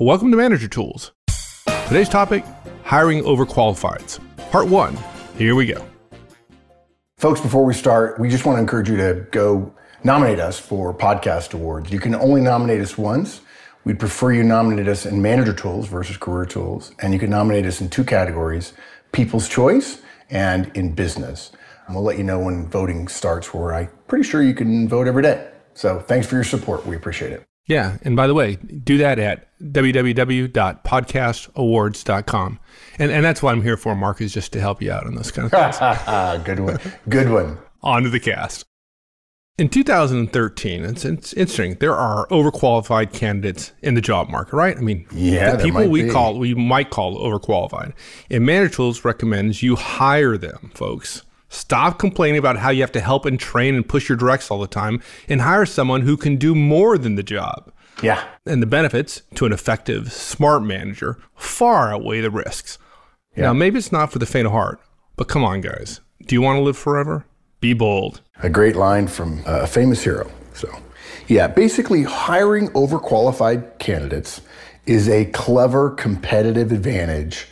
Welcome to Manager Tools. Today's topic hiring overqualifieds. Part one. Here we go. Folks, before we start, we just want to encourage you to go nominate us for podcast awards. You can only nominate us once. We'd prefer you nominate us in manager tools versus career tools. And you can nominate us in two categories people's choice and in business. And we'll let you know when voting starts, where I'm pretty sure you can vote every day. So thanks for your support. We appreciate it. Yeah. And by the way, do that at www.podcastawards.com. And, and that's what I'm here for, Mark, is just to help you out on this kind of things. Good one. Good one. On to the cast. In 2013, it's, it's interesting. There are overqualified candidates in the job market, right? I mean, Yeah, the people we be. call we might call overqualified. And Manager Tools recommends you hire them, folks. Stop complaining about how you have to help and train and push your directs all the time, and hire someone who can do more than the job. Yeah. And the benefits to an effective, smart manager far outweigh the risks. Now, maybe it's not for the faint of heart, but come on, guys. Do you want to live forever? Be bold. A great line from uh, a famous hero. So, yeah, basically, hiring overqualified candidates is a clever competitive advantage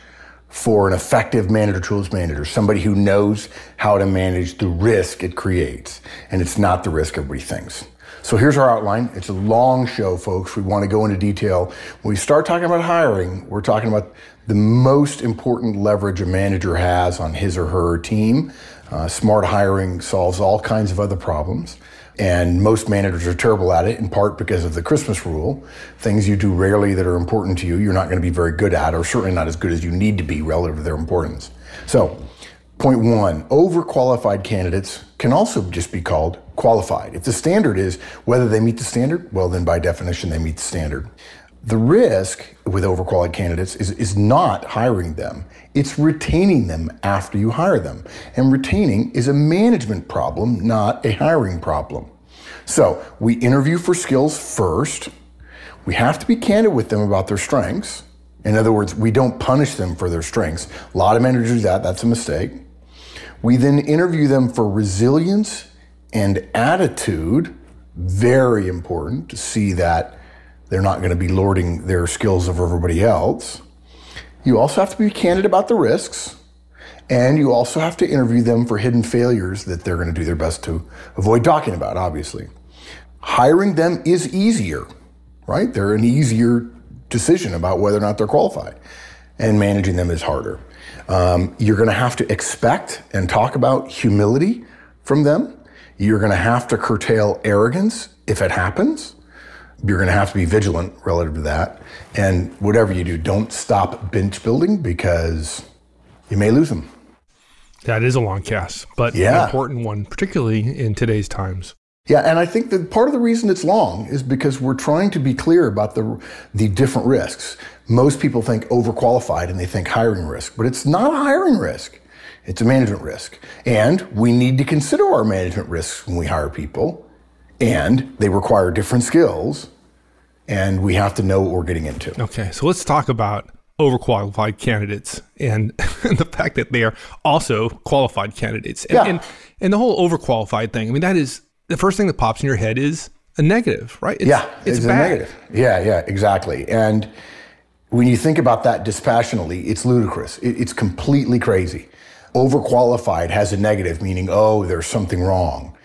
for an effective manager tools manager, somebody who knows how to manage the risk it creates. And it's not the risk everybody thinks. So here's our outline. It's a long show, folks. We want to go into detail. When we start talking about hiring, we're talking about the most important leverage a manager has on his or her team. Uh, smart hiring solves all kinds of other problems. And most managers are terrible at it, in part because of the Christmas rule. Things you do rarely that are important to you, you're not going to be very good at, or certainly not as good as you need to be relative to their importance. So, Point one, overqualified candidates can also just be called qualified. If the standard is whether they meet the standard, well, then by definition, they meet the standard. The risk with overqualified candidates is, is not hiring them. It's retaining them after you hire them. And retaining is a management problem, not a hiring problem. So we interview for skills first. We have to be candid with them about their strengths. In other words, we don't punish them for their strengths. A lot of managers do that. That's a mistake. We then interview them for resilience and attitude. Very important to see that they're not going to be lording their skills over everybody else. You also have to be candid about the risks. And you also have to interview them for hidden failures that they're going to do their best to avoid talking about, obviously. Hiring them is easier, right? They're an easier decision about whether or not they're qualified. And managing them is harder. Um, you're going to have to expect and talk about humility from them. You're going to have to curtail arrogance if it happens. You're going to have to be vigilant relative to that. And whatever you do, don't stop bench building because you may lose them. That is a long cast, but an important one, particularly in today's times. Yeah, and I think that part of the reason it's long is because we're trying to be clear about the the different risks. Most people think overqualified and they think hiring risk, but it's not a hiring risk. It's a management risk. And we need to consider our management risks when we hire people, and they require different skills, and we have to know what we're getting into. Okay, so let's talk about overqualified candidates and, the fact that they are also qualified candidates. And, Yeah. and and the whole overqualified thing. I mean, that is the first thing that pops in your head is a negative, right? It's, yeah, it's, a bad. negative. Yeah, yeah, exactly. And when you think about that dispassionately, it's ludicrous. It, it's completely crazy. Overqualified has a negative, meaning, oh, there's something wrong.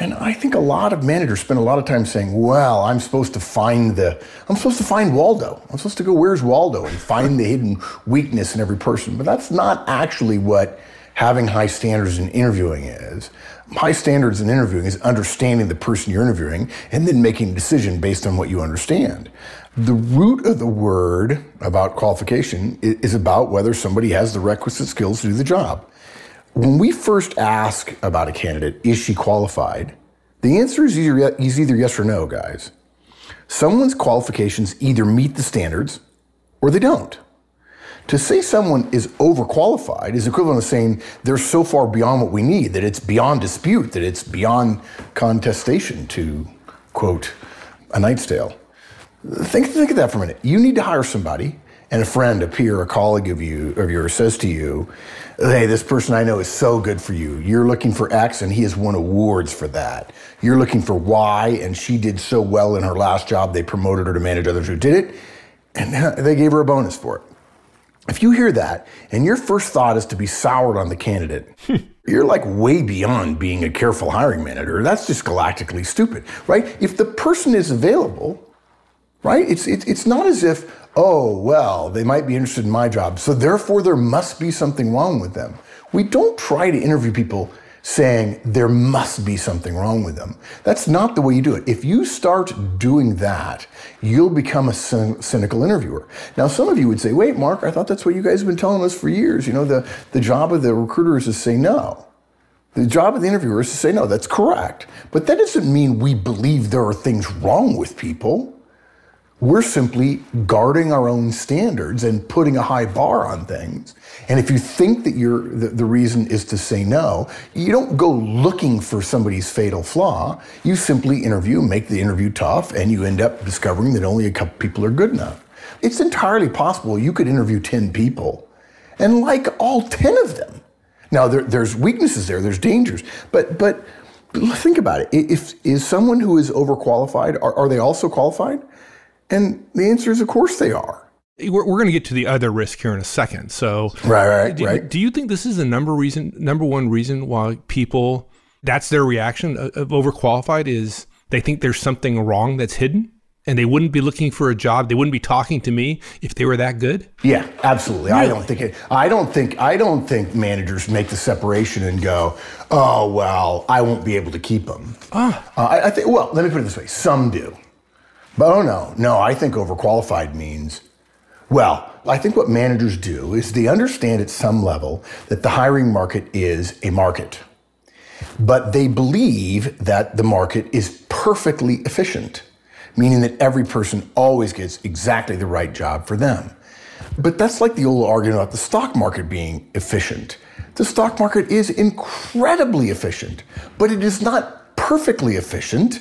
And I think a lot of managers spend a lot of time saying, well, I'm supposed to find the, I'm supposed to find Waldo. I'm supposed to go, where's Waldo? And find the hidden weakness in every person. But that's not actually what having high standards in interviewing is. High standards in interviewing is understanding the person you're interviewing and then making a decision based on what you understand. The root of the word about qualification is about whether somebody has the requisite skills to do the job. When we first ask about a candidate, is she qualified? The answer is either, is either yes or no, guys. Someone's qualifications either meet the standards or they don't. To say someone is overqualified is equivalent to saying they're so far beyond what we need that it's beyond dispute, that it's beyond contestation, to quote a Knight's Tale. Think, think of that for a minute. You need to hire somebody, and a friend, a peer, a colleague of you of yours says to you, "Hey, this person I know is so good for you. You're looking for X, and he has won awards for that. You're looking for Y, and she did so well in her last job they promoted her to manage others who did it." And they gave her a bonus for it. If you hear that and your first thought is to be soured on the candidate, you're like way beyond being a careful hiring manager. That's just galactically stupid, right? If the person is available, right? It's, it's, it's not as if, oh, well, they might be interested in my job, so therefore there must be something wrong with them. We don't try to interview people saying there must be something wrong with them. That's not the way you do it. If you start doing that, you'll become a cynical interviewer. Now, some of you would say, wait, Mark, I thought that's what you guys have been telling us for years. You know, the, the job of the recruiter is to say no. The job of the interviewer is to say no. That's correct. But that doesn't mean we believe there are things wrong with people. We're simply guarding our own standards and putting a high bar on things. And if you think that you're, the, the, reason is to say no, you don't go looking for somebody's fatal flaw. You simply interview, make the interview tough, and you end up discovering that only a couple people are good enough. It's entirely possible you could interview 10 people and like all 10 of them. Now, there, there's weaknesses there, there's dangers, but, but think about it. If is someone who is overqualified, are, are they also qualified? And the answer is, of course, they are. We're, we're going to get to the other risk here in a second. So, right, right, do, right. Do you think this is the number reason, number one reason why people, that's their reaction of, overqualified is they think there's something wrong that's hidden? and they wouldn't be looking for a job. They wouldn't be talking to me if they were that good. Yeah, absolutely. Really? I don't think it. I don't think. I don't think managers make the separation and go, "Oh well, I won't be able to keep them." Ah. Uh, I, I think. Well, let me put it this way: some do. But oh no, no, I think overqualified means, well, I think what managers do is they understand at some level that the hiring market is a market. But they believe that the market is perfectly efficient, meaning that every person always gets exactly the right job for them. But that's like the old argument about the stock market being efficient. The stock market is incredibly efficient, but it is not perfectly efficient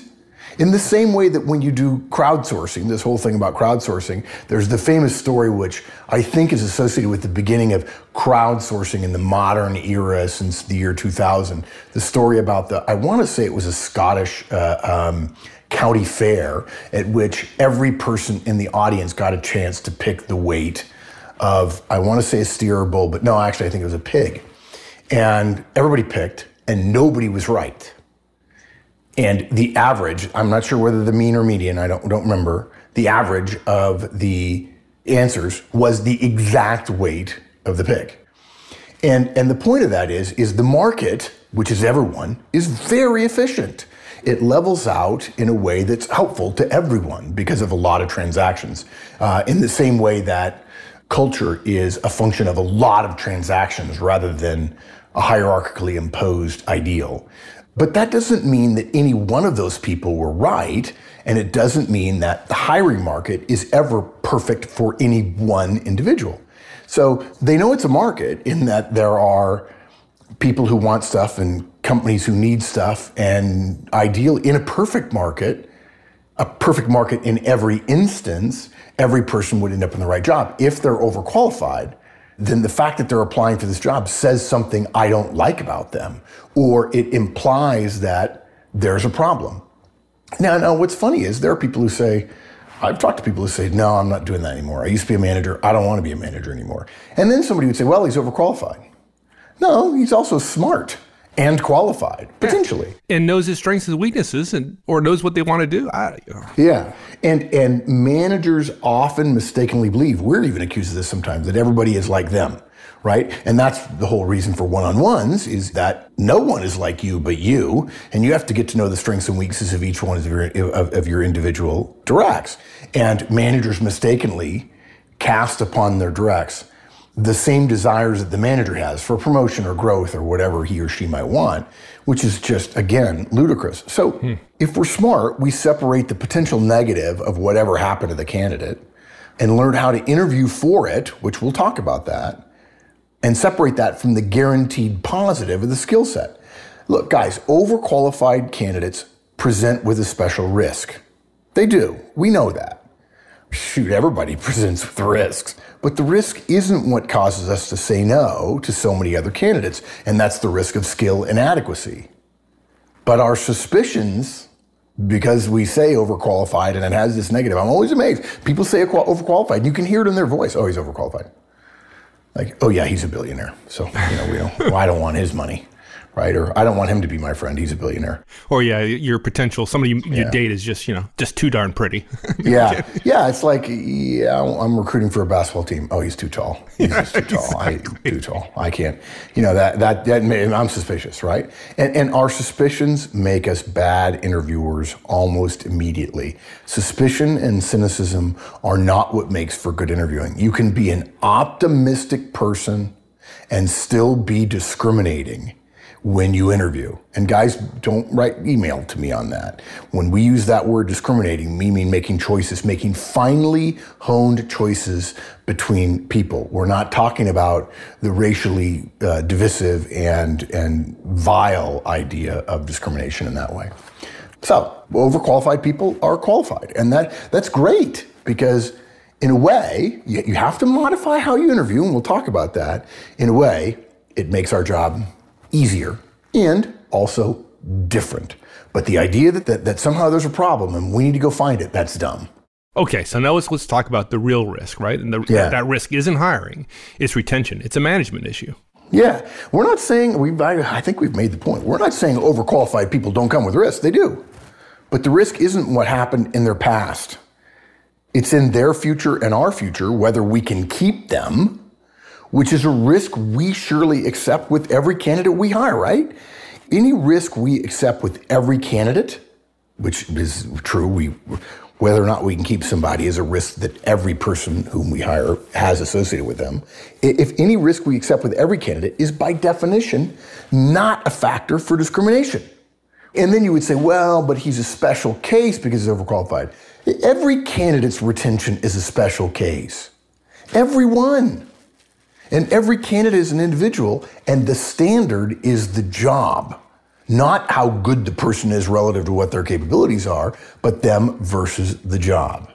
in the same way that when you do crowdsourcing, this whole thing about crowdsourcing, there's the famous story which I think is associated with the beginning of crowdsourcing in the modern era since the year 2000. The story about the, I want to say it was a Scottish uh, um, county fair at which every person in the audience got a chance to pick the weight of, I want to say a steer or bull, but no, actually, I think it was a pig. And everybody picked, and nobody was right. And the average, I'm not sure whether the mean or median, I don't, don't remember, the average of the answers was the exact weight of the pig. And, and the point of that is, is the market, which is everyone, is very efficient. It levels out in a way that's helpful to everyone because of a lot of transactions. Uh, in the same way that culture is a function of a lot of transactions rather than a hierarchically imposed ideal. But that doesn't mean that any one of those people were right. And it doesn't mean that the hiring market is ever perfect for any one individual. So they know it's a market in that there are people who want stuff and companies who need stuff. And ideal in a perfect market, a perfect market in every instance, every person would end up in the right job. If they're overqualified, then the fact that they're applying for this job says something I don't like about them, or it implies that there's a problem. Now, now, what's funny is there are people who say, I've talked to people who say, no, I'm not doing that anymore. I used to be a manager. I don't want to be a manager anymore. And then somebody would say, well, he's overqualified. No, he's also smart and qualified potentially. And knows his strengths and weaknesses and or knows what they want to do. I, yeah. And and managers often mistakenly believe we're even accused of this sometimes that everybody is like them right? And that's the whole reason for one-on-ones is that no one is like you but you. And you have to get to know the strengths and weaknesses of each one of your of, of your individual directs. And managers mistakenly cast upon their directs the same desires that the manager has for promotion or growth or whatever he or she might want, which is just, again, ludicrous. So hmm. if we're smart, we separate the potential negative of whatever happened to the candidate and learn how to interview for it, which we'll talk about that, and separate that from the guaranteed positive of the skill set. Look, guys, overqualified candidates present with a special risk. They do. We know that shoot, everybody presents with risks. But the risk isn't what causes us to say no to so many other candidates, and that's the risk of skill inadequacy. But our suspicions because we say overqualified and it has this negative. I'm always amazed. People say overqualified. You can hear it in their voice. Oh, he's overqualified. Like, oh yeah, he's a billionaire. So you know, we don't. well, I don't want his money right? Or I don't want him to be my friend. He's a billionaire. Or yeah, your potential somebody you, yeah. date is just you know just too darn pretty. yeah, yeah. It's like yeah, I'm recruiting for a basketball team. Oh, he's too tall. He's just too tall. exactly. I, too tall. I can't. You know that that that I'm suspicious, right? And and our suspicions make us bad interviewers almost immediately. Suspicion and cynicism are not what makes for good interviewing. You can be an optimistic person and still be discriminating when you interview. And guys, don't write email to me on that. When we use that word discriminating, we mean making choices, making finely honed choices between people. We're not talking about the racially uh, divisive and, and vile idea of discrimination in that way. So, overqualified people are qualified. And that, that's great because in a way, you, you have to modify how you interview, and we'll talk about that. In a way, it makes our job easier and also different. But the idea that, that, that somehow there's a problem and we need to go find it, that's dumb. Okay, so now let's let's talk about the real risk, right? And the, yeah. that risk isn't hiring; it's retention. It's a management issue. Yeah, we're not saying we. I, I think we've made the point. We're not saying overqualified people don't come with risk. They do, but the risk isn't what happened in their past. It's in their future and our future whether we can keep them which is a risk we surely accept with every candidate we hire, right? Any risk we accept with every candidate, which is true, we, whether or not we can keep somebody is a risk that every person whom we hire has associated with them. If any risk we accept with every candidate is by definition not a factor for discrimination. And then you would say, well, but he's a special case because he's overqualified. Every candidate's retention is a special case. Every one. And every candidate is an individual, and the standard is the job, not how good the person is relative to what their capabilities are, but them versus the job.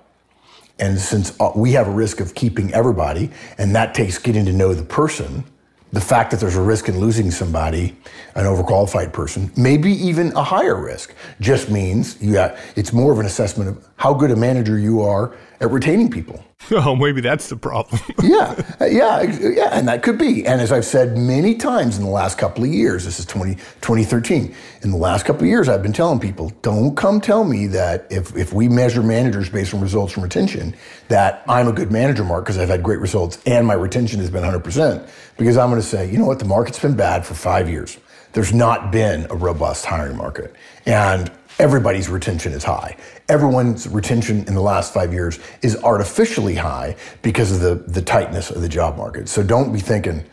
And since uh, we have a risk of keeping everybody, and that takes getting to know the person, the fact that there's a risk in losing somebody, an overqualified person, maybe even a higher risk, just means you have, it's more of an assessment of how good a manager you are at retaining people. Oh, maybe that's the problem. yeah, uh, yeah, yeah, and that could be. And as I've said many times in the last couple of years, this is 20, 2013. In the last couple of years, I've been telling people, don't come tell me that if, if we measure managers based on results from retention, that I'm a good manager, Mark, because I've had great results and my retention has been 100%. Because I'm going to say, you know what, the market's been bad for five years. There's not been a robust hiring market. And everybody's retention is high. Everyone's retention in the last five years is artificially high because of the, the tightness of the job market. So don't be thinking,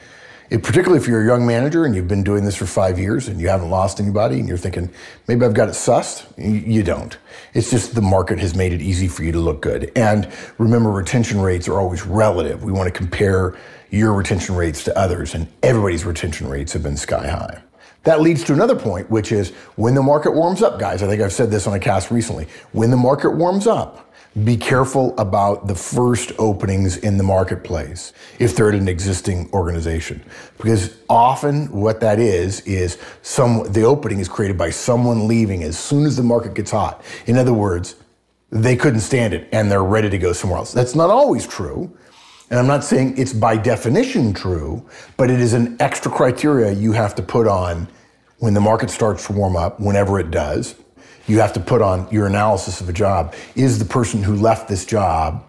particularly if you're a young manager and you've been doing this for five years and you haven't lost anybody and you're thinking, maybe I've got it sussed. You don't. It's just the market has made it easy for you to look good. And remember, retention rates are always relative. We want to compare your retention rates to others, and everybody's retention rates have been sky high. That leads to another point, which is when the market warms up, guys, I think I've said this on a cast recently. When the market warms up, be careful about the first openings in the marketplace if they're at an existing organization. Because often what that is, is some, the opening is created by someone leaving as soon as the market gets hot. In other words, they couldn't stand it and they're ready to go somewhere else. That's not always true. And I'm not saying it's by definition true, but it is an extra criteria you have to put on when the market starts to warm up, whenever it does. You have to put on your analysis of a job. Is the person who left this job,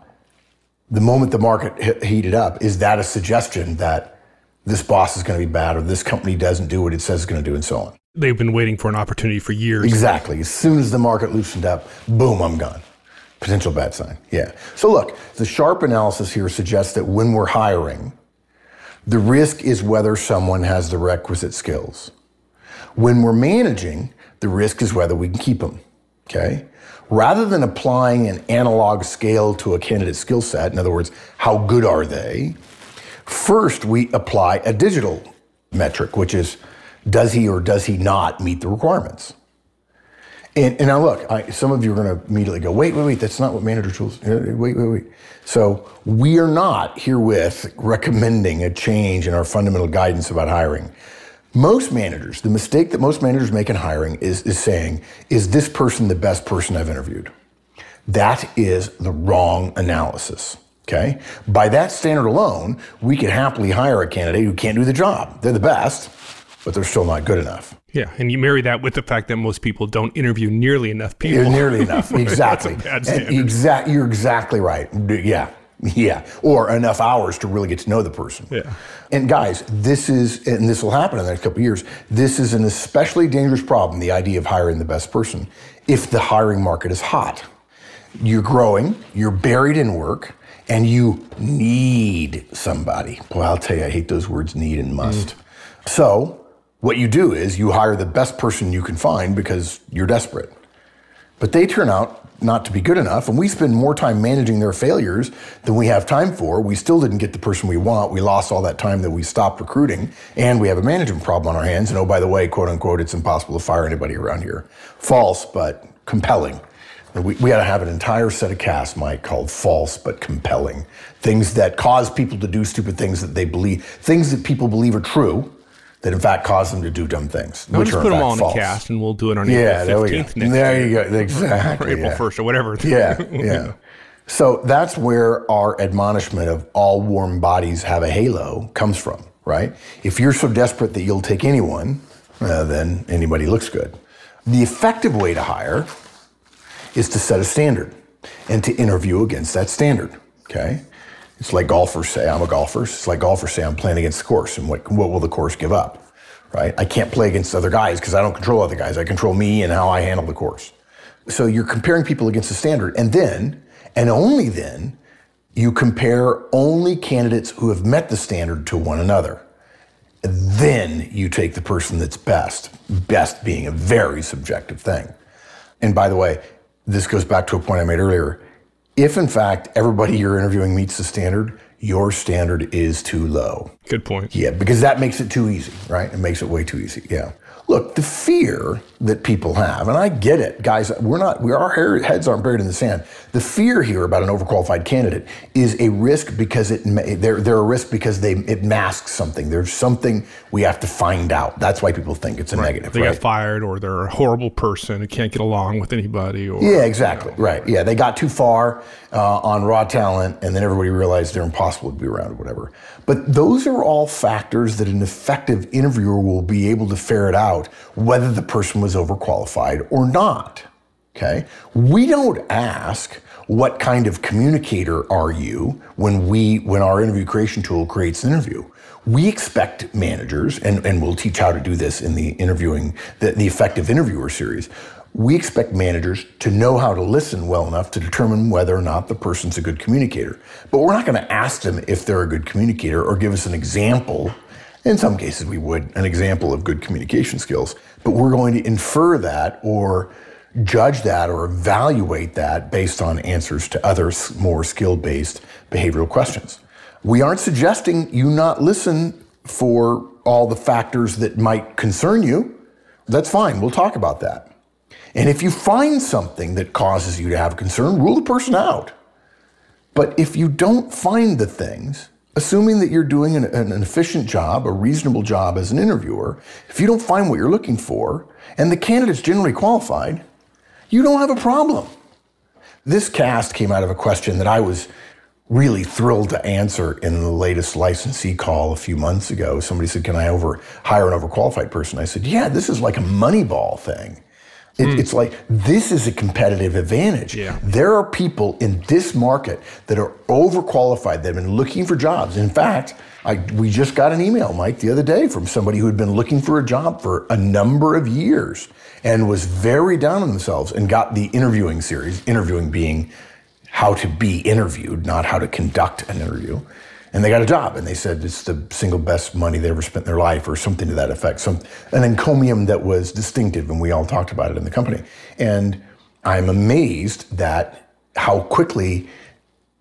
the moment the market heated up, is that a suggestion that this boss is going to be bad or this company doesn't do what it says it's going to do and so on? They've been waiting for an opportunity for years. Exactly. As soon as the market loosened up, boom, I'm gone. Potential bad sign. Yeah. So look, the sharp analysis here suggests that when we're hiring, the risk is whether someone has the requisite skills. When we're managing, the risk is whether we can keep them. Okay. Rather than applying an analog scale to a candidate skill set, in other words, how good are they? First, we apply a digital metric, which is does he or does he not meet the requirements? And, and now look, I, some of you are going to immediately go, wait, wait, wait, that's not what manager tools, uh, wait, wait, wait. So we are not herewith recommending a change in our fundamental guidance about hiring. Most managers, the mistake that most managers make in hiring is, is saying, is this person the best person I've interviewed? That is the wrong analysis. Okay. By that standard alone, we could happily hire a candidate who can't do the job. They're the best, but they're still not good enough. Yeah, and you marry that with the fact that most people don't interview nearly enough people. Nearly enough, exactly. Exact, you're exactly right. Yeah, yeah, or enough hours to really get to know the person. Yeah. And guys, this is, and this will happen in the next couple of years. This is an especially dangerous problem. The idea of hiring the best person, if the hiring market is hot, you're growing, you're buried in work, and you need somebody. Well, I'll tell you, I hate those words need and must. Mm. So, what you do is you hire the best person you can find because you're desperate. But they turn out not to be good enough, and we spend more time managing their failures than we have time for. We still didn't get the person we want. We lost all that time that we stopped recruiting, and we have a management problem on our hands. And oh, by the way, quote unquote, it's impossible to fire anybody around here. False, but compelling. We, we got to have an entire set of casts, Mike, called false but compelling. Things that cause people to do stupid things that they believe, things that people believe are true, that in fact cause them to do dumb things. No, just put them all in a cast and we'll do it on yeah, April 15th there, there you go. Exactly. or April yeah. 1st or whatever. Yeah, yeah. So that's where our admonishment of all warm bodies have a halo comes from, right? If you're so desperate that you'll take anyone, uh, then anybody looks good. The effective way to hire is to set a standard and to interview against that standard. Okay? It's like golfers say, I'm a golfer. It's like golfers say, I'm playing against the course, and what, what will the course give up? Right? I can't play against other guys because I don't control other guys. I control me and how I handle the course. So you're comparing people against the standard, and then, and only then, you compare only candidates who have met the standard to one another. Then you take the person that's best, best being a very subjective thing. And by the way, this goes back to a point I made earlier. If in fact everybody you're interviewing meets the standard, your standard is too low. Good point. Yeah, because that makes it too easy, right? It makes it way too easy. Yeah. Look, the fear that people have, and I get it, guys. We're not, we our heads aren't buried in the sand. The fear here about an overqualified candidate is a risk because it they're they're a risk because they it masks something. There's something we have to find out. That's why people think it's a right. negative. They right? got fired, or they're a horrible person who can't get along with anybody. Or yeah, exactly. You know. Right. Yeah, they got too far uh, on raw talent, and then everybody realized they're impossible to be around or whatever. But those are all factors that an effective interviewer will be able to ferret out whether the person was overqualified or not. Okay? We don't ask what kind of communicator are you when we when our interview creation tool creates an interview. We expect managers, and, and we'll teach how to do this in the interviewing, the, the effective interviewer series we expect managers to know how to listen well enough to determine whether or not the person's a good communicator. But we're not going to ask them if they're a good communicator or give us an example. In some cases, we would, an example of good communication skills. But we're going to infer that or judge that or evaluate that based on answers to other more skill based behavioral questions. We aren't suggesting you not listen for all the factors that might concern you. That's fine. We'll talk about that. And if you find something that causes you to have concern, rule the person out. But if you don't find the things, assuming that you're doing an, an, efficient job, a reasonable job as an interviewer, if you don't find what you're looking for, and the candidate's generally qualified, you don't have a problem. This cast came out of a question that I was really thrilled to answer in the latest licensee call a few months ago. Somebody said, Can I over hire an overqualified person? I said, Yeah, this is like a Moneyball thing. It, mm. It's like this is a competitive advantage. Yeah. There are people in this market that are overqualified that have been looking for jobs. In fact, I, we just got an email, Mike, the other day from somebody who had been looking for a job for a number of years and was very down on themselves and got the interviewing series, interviewing being how to be interviewed, not how to conduct an interview and they got a job and they said it's the single best money they ever spent in their life or something to that effect. Some an encomium that was distinctive and we all talked about it in the company. And i'm amazed that how quickly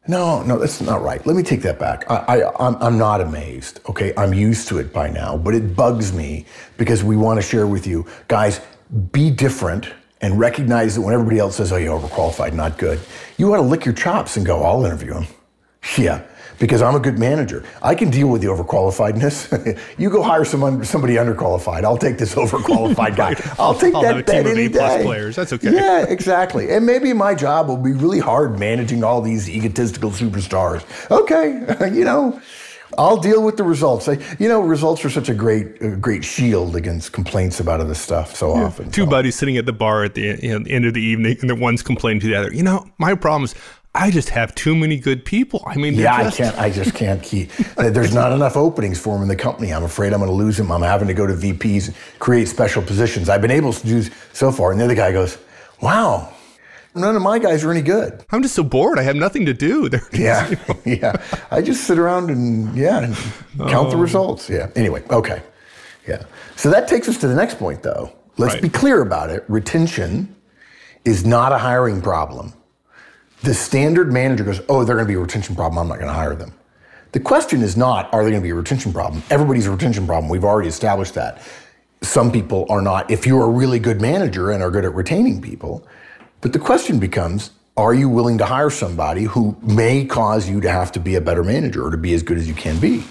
no no that's not right. Let me take that back. I, I I'm, I'm not amazed okay? I'm used to it by now but it bugs me because we want to share with you guys be different and recognize that when everybody else says oh you're overqualified not good you ought to lick your chops and go i'll interview him. Yeah because I'm a good manager. I can deal with the overqualifiedness. you go hire someone, somebody underqualified. I'll take this overqualified guy. I'll take I'll have a that bet team of any day. players. That's okay. Yeah, exactly. And maybe my job will be really hard managing all these egotistical superstars. Okay, you know. I'll deal with the results. I, you know, results are such a great, great shield against complaints about other stuff so often. Two So- buddies sitting at the bar at the, you know, the end of the evening, and the one's complaining to the other. You know, my problem is I just have too many good people. I mean, Yeah, just, I can't. I just can't keep. There's not enough openings for him in the company. I'm afraid I'm going to lose him. I'm having to go to VPs and create special positions. I've been able to do so far. And the other guy goes, "Wow, none of my guys are any good." I'm just so bored. I have nothing to do. Just, Yeah, you know, yeah. I just sit around and yeah, and count Oh. the results. Yeah. Anyway, okay. Yeah. So that takes us to the next point, though. Let's Right. be clear about it. Retention is not a hiring problem. The standard manager goes, "Oh, they're going to be a retention problem. I'm not going to hire them." The question is not, are they going to be a retention problem? Everybody's a retention problem. We've already established that. Some people are not. If you're a really good manager and are good at retaining people, but the question becomes, are you willing to hire somebody who may cause you to have to be a better manager or to be as good as you can be?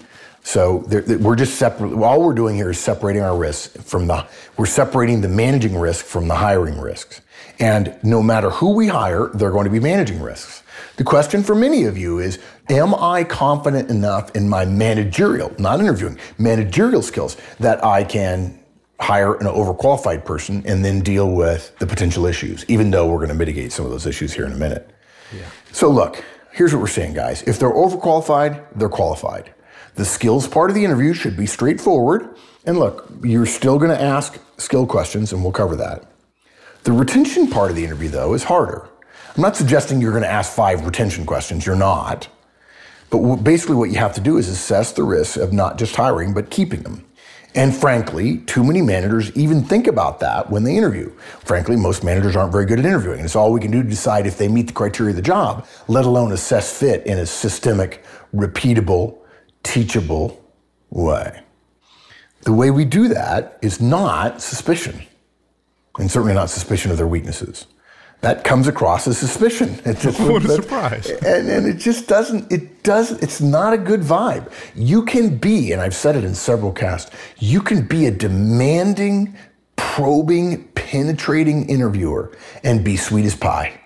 So we're just separate. All we're doing here is separating our risks from the. We're separating the managing risk from the hiring risks. And no matter who we hire, they're going to be managing risks. The question for many of you is, am I confident enough in my managerial, not interviewing, managerial skills that I can hire an overqualified person and then deal with the potential issues, even though we're going to mitigate some of those issues here in a minute. Yeah. So look, here's what we're saying, guys. If they're overqualified, they're qualified. The skills part of the interview should be straightforward. And look, you're still going to ask skill questions, and we'll cover that. The retention part of the interview, though, is harder. I'm not suggesting you're going to ask five retention questions. You're not. But basically, what you have to do is assess the risk of not just hiring, but keeping them. And frankly, too many managers even think about that when they interview. Frankly, most managers aren't very good at interviewing. And it's all we can do to decide if they meet the criteria of the job, let alone assess fit in a systemic, repeatable, teachable way. The way we do that is not suspicion, and certainly not suspicion of their weaknesses. That comes across as suspicion. It's just, What a that- surprise. And, and it just doesn't, it doesn't. it's not a good vibe. You can be, and I've said it in several casts, you can be a demanding, probing, penetrating interviewer and be sweet as pie.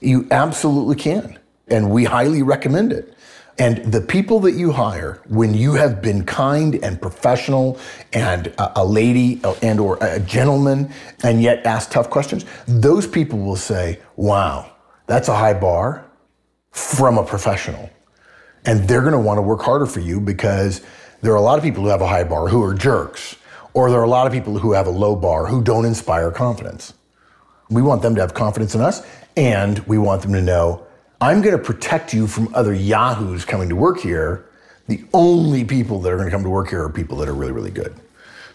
You absolutely can. And we highly recommend it. And the people that you hire, when you have been kind and professional and a, a lady uh, and or a gentleman and yet ask tough questions, those people will say, wow, that's a high bar from a professional. And they're going to want to work harder for you because there are a lot of people who have a high bar who are jerks, or there are a lot of people who have a low bar who don't inspire confidence. We want them to have confidence in us, and we want them to know I'm going to protect you from other yahoos coming to work here. The only people that are going to come to work here are people that are really, really good.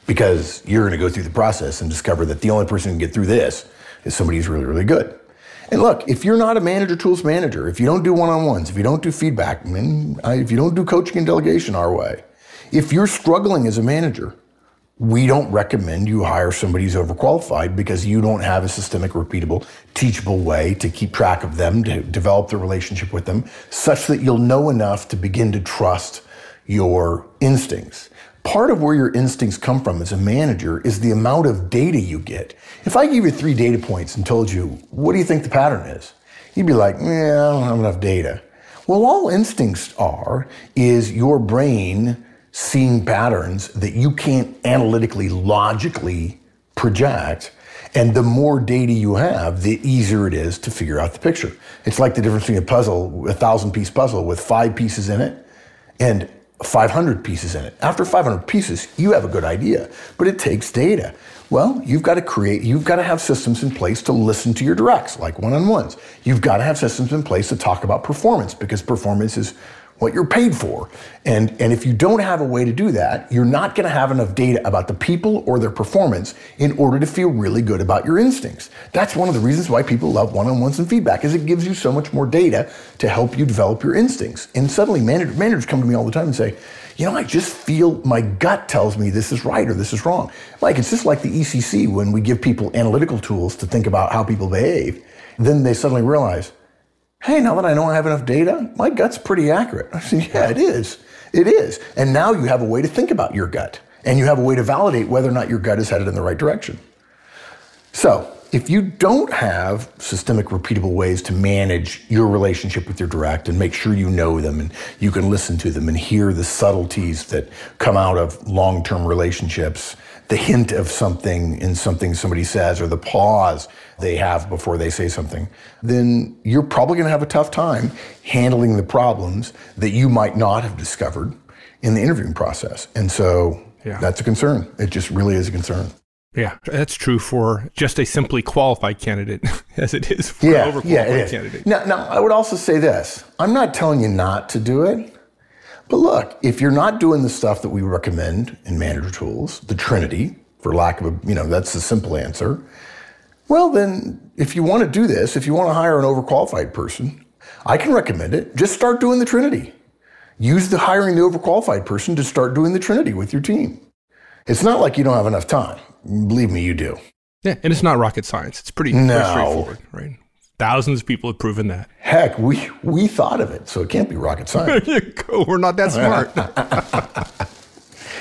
Because you're going to go through the process and discover that the only person who can get through this is somebody who's really, really good. And look, if you're not a manager tools manager, if you don't do one on ones, if you don't do feedback, I- uh, if you don't do coaching and delegation our way, if you're struggling as a manager, we don't recommend you hire somebody who's overqualified because you don't have a systemic, repeatable, teachable way to keep track of them, to develop the relationship with them, such that you'll know enough to begin to trust your instincts. Part of where your instincts come from as a manager is the amount of data you get. If I gave you three data points and told you, what do you think the pattern is? You'd be like, yeah, I don't have enough data. Well, all instincts are is your brain seeing patterns that you can't analytically, logically project. And the more data you have, the easier it is to figure out the picture. It's like the difference between a puzzle, a thousand piece puzzle with five pieces in it and 500 pieces in it. After 500 pieces, you have a good idea, but it takes data. Well, you've got to create, you've got to have systems in place to listen to your directs, like one on ones. You've got to have systems in place to talk about performance because performance is what you're paid for. And, and if you don't have a way to do that, you're not going to have enough data about the people or their performance in order to feel really good about your instincts. That's one of the reasons why people love one-on-ones and feedback is it gives you so much more data to help you develop your instincts. And suddenly manager, managers come to me all the time and say, you know, I just feel my gut tells me this is right or this is wrong. Like it's just like the ECC when we give people analytical tools to think about how people behave. Then they suddenly realize, Hey, now that I know I have enough data, my gut's pretty accurate. I said, Yeah, it is. It is. And now you have a way to think about your gut and you have a way to validate whether or not your gut is headed in the right direction. So, if you don't have systemic repeatable ways to manage your relationship with your direct and make sure you know them and you can listen to them and hear the subtleties that come out of long-term relationships, the hint of something in something somebody says or the pause they have before they say something, then you're probably going to have a tough time handling the problems that you might not have discovered in the interviewing process. And so yeah. that's a concern. It just really is a concern. Yeah, that's true for just a simply qualified candidate as it is for yeah, an overqualified yeah, candidate. Now, now, I would also say this I'm not telling you not to do it, but look, if you're not doing the stuff that we recommend in manager tools, the Trinity, for lack of a, you know, that's the simple answer, well, then if you want to do this, if you want to hire an overqualified person, I can recommend it. Just start doing the Trinity. Use the hiring the overqualified person to start doing the Trinity with your team. It's not like you don't have enough time. Believe me, you do. Yeah, and it's not rocket science. It's pretty, no. pretty straightforward, right? Thousands of people have proven that. Heck, we we thought of it, so it can't be rocket science. We're not that smart.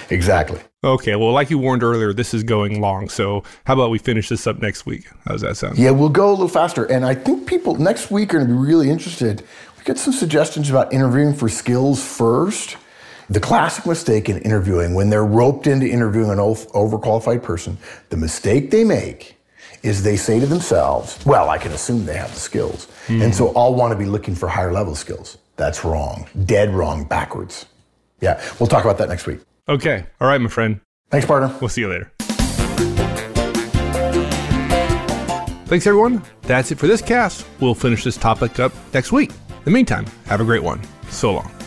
exactly. Okay, well, like you warned earlier, this is going long. So, how about we finish this up next week? How does that sound? Yeah, we'll go a little faster. And I think people next week are going to be really interested. We get some suggestions about interviewing for skills first the classic mistake in interviewing, when they're roped into interviewing an overqualified person, the mistake they make is they say to themselves, well, I can assume they have the skills. Mm. And so I'll want to be looking for higher level skills. That's wrong. Dead wrong, backwards. Yeah, we'll talk about that next week. Okay. All right, my friend. Thanks, partner. We'll see you later. Thanks, everyone. That's it for this cast. We'll finish this topic up next week. In the meantime, have a great one. So long.